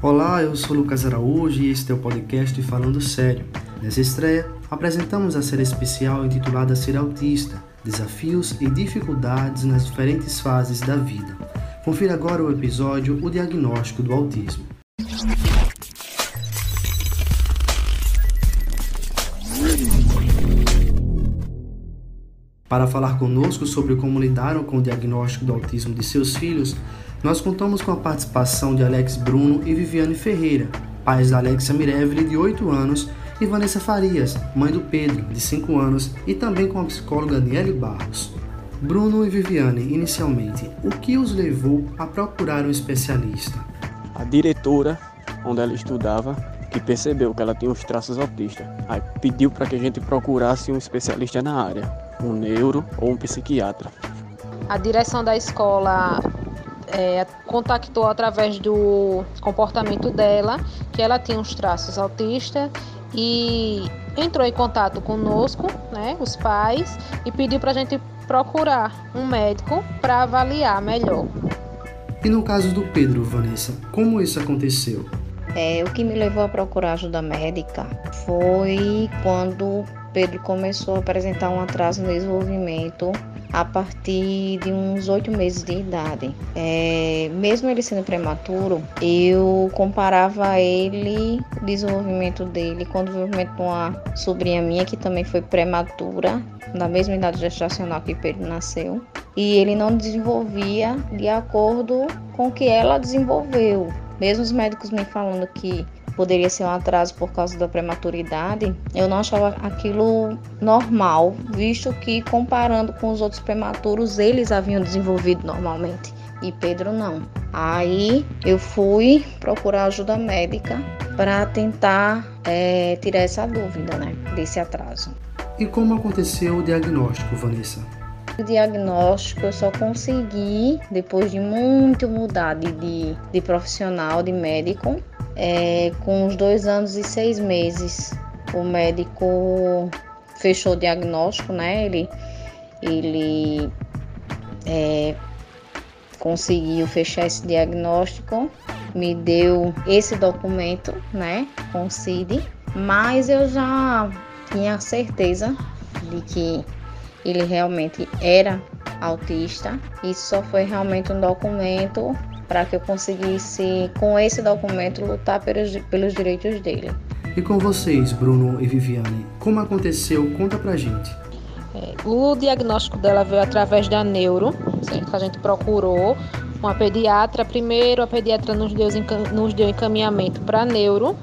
Olá, eu sou Lucas Araújo e este é o podcast Falando Sério. Nessa estreia, apresentamos a série especial intitulada Ser Autista Desafios e Dificuldades nas Diferentes Fases da Vida. Confira agora o episódio O Diagnóstico do Autismo. Para falar conosco sobre como lidaram com o diagnóstico do autismo de seus filhos, nós contamos com a participação de Alex Bruno e Viviane Ferreira, pais da Alexia Mireville, de 8 anos, e Vanessa Farias, mãe do Pedro, de 5 anos, e também com a psicóloga Niele Barros. Bruno e Viviane, inicialmente, o que os levou a procurar um especialista? A diretora, onde ela estudava, que percebeu que ela tinha os traços autistas, aí pediu para que a gente procurasse um especialista na área um neuro ou um psiquiatra. A direção da escola é, contactou através do comportamento dela que ela tinha uns traços autistas e entrou em contato conosco, né, os pais, e pediu para a gente procurar um médico para avaliar melhor. E no caso do Pedro, Vanessa, como isso aconteceu? É, o que me levou a procurar ajuda médica foi quando Pedro começou a apresentar um atraso no desenvolvimento a partir de uns oito meses de idade. É, mesmo ele sendo prematuro, eu comparava ele, o desenvolvimento dele, com o desenvolvimento de uma sobrinha minha que também foi prematura, na mesma idade gestacional que Pedro nasceu, e ele não desenvolvia de acordo com o que ela desenvolveu. Mesmo os médicos me falando que poderia ser um atraso por causa da prematuridade, eu não achava aquilo normal, visto que comparando com os outros prematuros, eles haviam desenvolvido normalmente e Pedro não. Aí eu fui procurar ajuda médica para tentar é, tirar essa dúvida, né, desse atraso. E como aconteceu o diagnóstico, Vanessa? O diagnóstico eu só consegui depois de muito mudar de, de, de profissional, de médico, é, com uns dois anos e seis meses. O médico fechou o diagnóstico, né? Ele, ele é, conseguiu fechar esse diagnóstico, me deu esse documento, né? Com CID, mas eu já tinha certeza de que ele realmente era autista. Isso só foi realmente um documento para que eu conseguisse, com esse documento, lutar pelos, pelos direitos dele. E com vocês, Bruno e Viviane, como aconteceu? Conta pra gente. É, o diagnóstico dela veio através da neuro, que a gente procurou uma pediatra primeiro, a pediatra nos deu, nos deu encaminhamento para neuro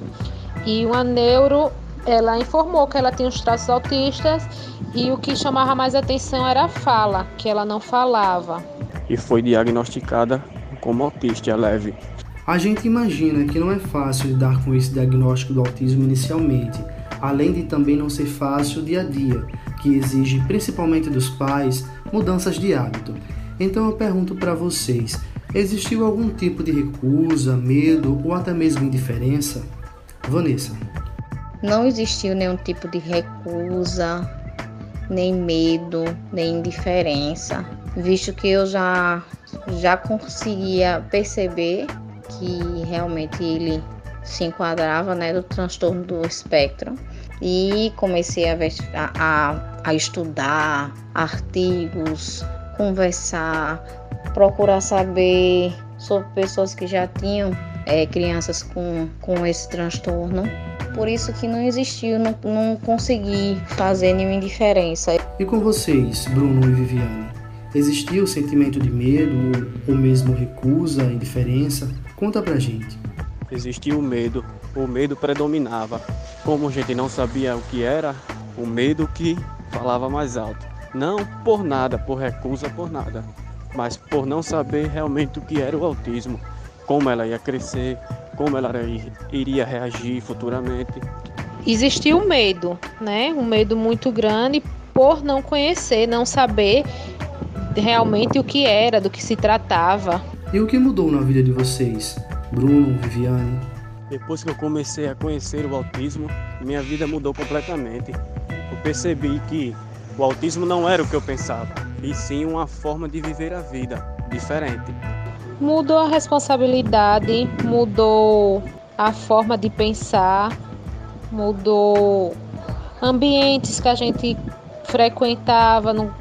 e uma neuro ela informou que ela tinha os traços autistas e o que chamava mais atenção era a fala, que ela não falava. E foi diagnosticada como autista leve. A gente imagina que não é fácil lidar com esse diagnóstico do autismo inicialmente, além de também não ser fácil o dia a dia, que exige principalmente dos pais mudanças de hábito. Então eu pergunto para vocês: existiu algum tipo de recusa, medo ou até mesmo indiferença? Vanessa. Não existiu nenhum tipo de recusa, nem medo, nem indiferença, visto que eu já já conseguia perceber que realmente ele se enquadrava né, do transtorno do espectro e comecei a, a, a estudar artigos, conversar, procurar saber sobre pessoas que já tinham é, crianças com, com esse transtorno. Por isso que não existiu, não, não consegui fazer nenhuma diferença. E com vocês, Bruno e Viviane? Existia o sentimento de medo ou mesmo recusa, indiferença? Conta pra gente. Existia o medo, o medo predominava. Como a gente não sabia o que era, o medo que falava mais alto. Não por nada, por recusa, por nada, mas por não saber realmente o que era o autismo, como ela ia crescer, como ela iria reagir futuramente. Existia o medo, né? Um medo muito grande por não conhecer, não saber realmente o que era, do que se tratava. E o que mudou na vida de vocês, Bruno, Viviane? Depois que eu comecei a conhecer o autismo, minha vida mudou completamente. Eu percebi que o autismo não era o que eu pensava, e sim uma forma de viver a vida diferente. Mudou a responsabilidade, mudou a forma de pensar, mudou ambientes que a gente frequentava, não,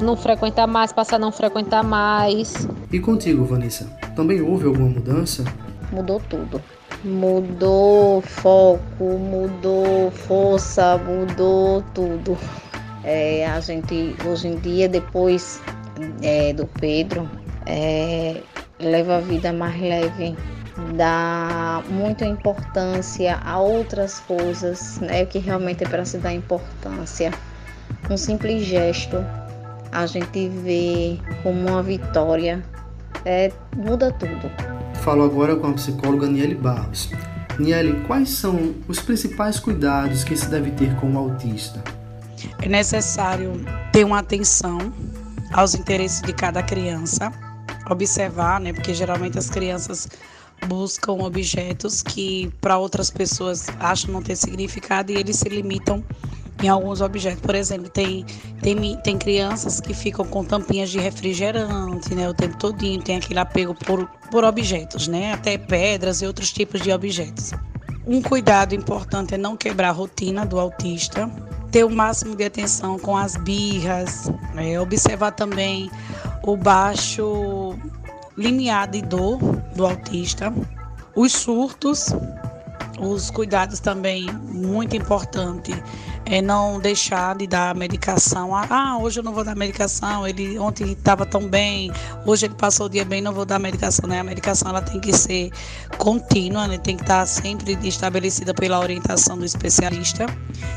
não frequenta mais, passa a não frequentar mais. E contigo, Vanessa, também houve alguma mudança? Mudou tudo. Mudou foco, mudou força, mudou tudo. É, a gente hoje em dia, depois é, do Pedro, é, leva a vida mais leve, dá muita importância a outras coisas, né, que realmente é para se dar importância. Um simples gesto a gente vê como uma vitória, é, muda tudo. Falo agora com a psicóloga Niele Barros. Niele, quais são os principais cuidados que se deve ter com o autista? É necessário ter uma atenção aos interesses de cada criança, observar, né, porque geralmente as crianças buscam objetos que para outras pessoas acham não ter significado e eles se limitam em alguns objetos. Por exemplo, tem, tem, tem crianças que ficam com tampinhas de refrigerante né, o tempo todinho, tem aquele apego por, por objetos, né, até pedras e outros tipos de objetos. Um cuidado importante é não quebrar a rotina do autista, ter o máximo de atenção com as birras, né, observar também o baixo limiar de dor do autista, os surtos, os cuidados também muito importante é não deixar de dar medicação. Ah, hoje eu não vou dar medicação. Ele ontem estava tão bem, hoje ele passou o dia bem, não vou dar medicação. Né? A medicação ela tem que ser contínua, né? tem que estar sempre estabelecida pela orientação do especialista.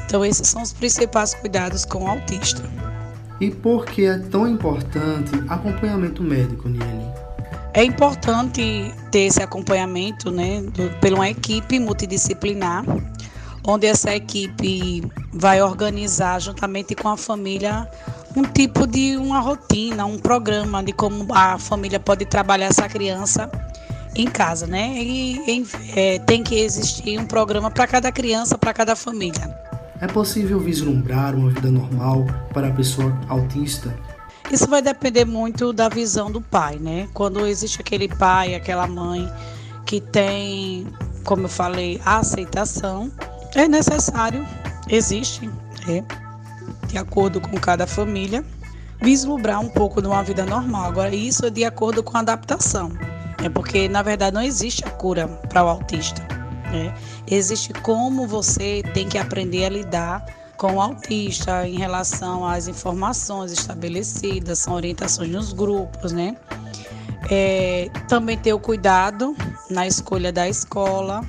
Então esses são os principais cuidados com o autista. E por que é tão importante acompanhamento médico, Niele? É importante ter esse acompanhamento né, por uma equipe multidisciplinar, onde essa equipe vai organizar, juntamente com a família, um tipo de uma rotina, um programa de como a família pode trabalhar essa criança em casa, né? E é, tem que existir um programa para cada criança, para cada família. É possível vislumbrar uma vida normal para a pessoa autista? Isso vai depender muito da visão do pai, né? Quando existe aquele pai, aquela mãe que tem, como eu falei, a aceitação, é necessário, existe, é, de acordo com cada família, vislumbrar um pouco de uma vida normal. Agora, isso é de acordo com a adaptação, é porque na verdade não existe a cura para o autista. Né? Existe como você tem que aprender a lidar com o autista em relação às informações estabelecidas, são orientações nos grupos, né? É, também ter o cuidado na escolha da escola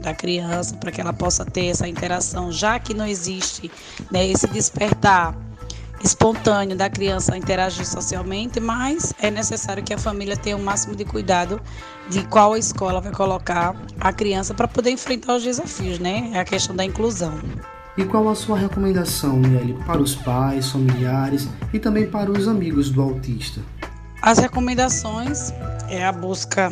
da criança para que ela possa ter essa interação, já que não existe né, esse despertar espontâneo da criança interagir socialmente, mas é necessário que a família tenha o máximo de cuidado de qual escola vai colocar a criança para poder enfrentar os desafios, né? É a questão da inclusão. E qual a sua recomendação, Nelly, para os pais, familiares e também para os amigos do autista? As recomendações é a busca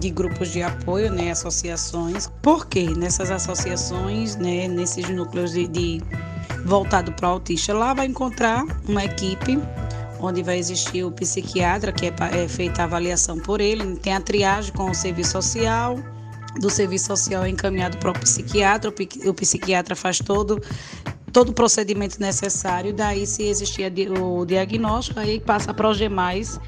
de grupos de apoio, né, associações. Por quê? Nessas associações, né, nesses núcleos de, de voltado para o autista, lá vai encontrar uma equipe onde vai existir o psiquiatra, que é, é feita a avaliação por ele, tem a triagem com o serviço social, do serviço social é encaminhado para o psiquiatra, o psiquiatra faz todo todo o procedimento necessário, daí se existir o diagnóstico, aí passa para os demais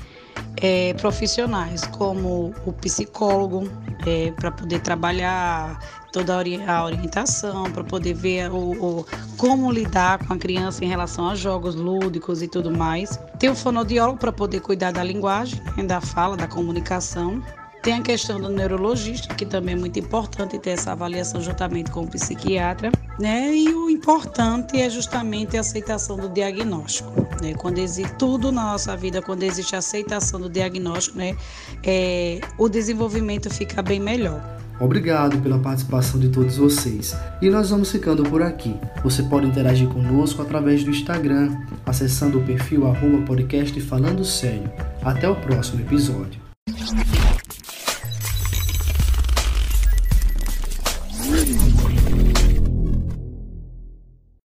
é, profissionais, como o psicólogo, é, para poder trabalhar toda a orientação, para poder ver o, o, como lidar com a criança em relação a jogos lúdicos e tudo mais. Tem o fonoaudiólogo para poder cuidar da linguagem, né, da fala, da comunicação. Tem a questão do neurologista, que também é muito importante ter essa avaliação juntamente com o psiquiatra, né? E o importante é justamente a aceitação do diagnóstico, né? Quando existe tudo na nossa vida, quando existe a aceitação do diagnóstico, né? É, o desenvolvimento fica bem melhor. Obrigado pela participação de todos vocês. E nós vamos ficando por aqui. Você pode interagir conosco através do Instagram, acessando o perfil arroba podcast Falando Sério. Até o próximo episódio.